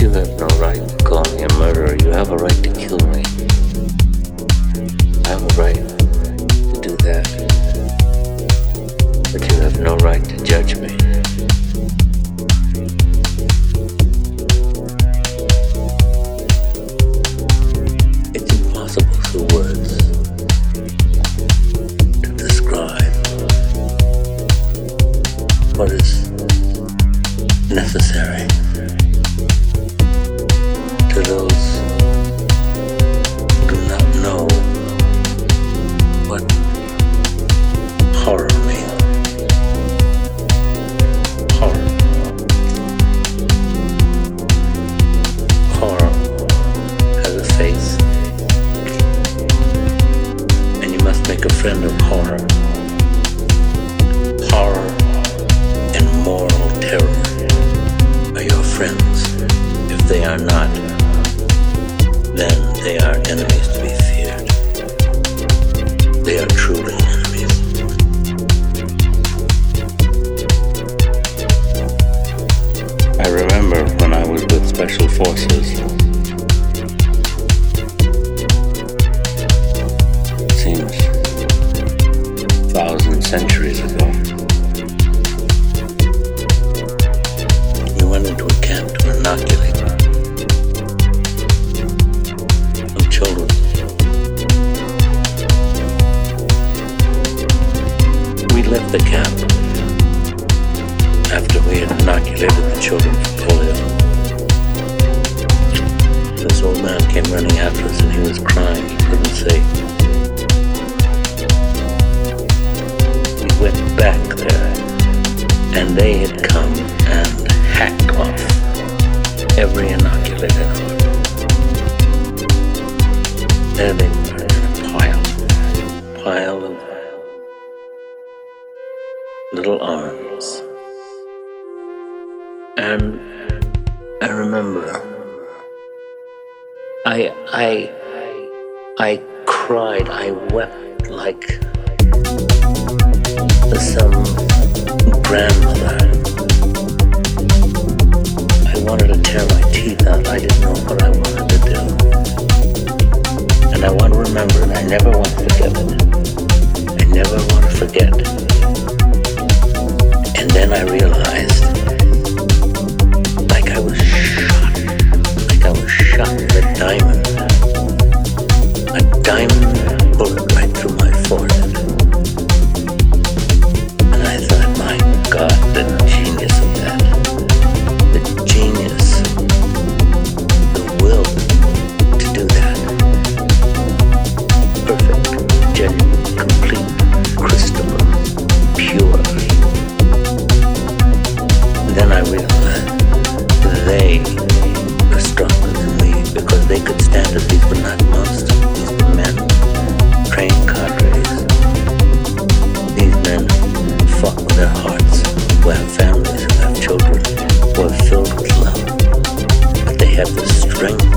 You have no right to call me a murderer. You have a right to kill me. I have a right to do that. But you have no right to judge me. It's impossible words to describe what is necessary centuries ago. We went into a camp to inoculate some children. We left the camp after we had inoculated the children for polio. This old man came running after us and he was crying. He couldn't say. Little arms. And I remember I I I cried, I wept like some grandmother. I wanted to tear my teeth out. I didn't know what I wanted to do. And I want to remember it. I never don't love. They have the strength.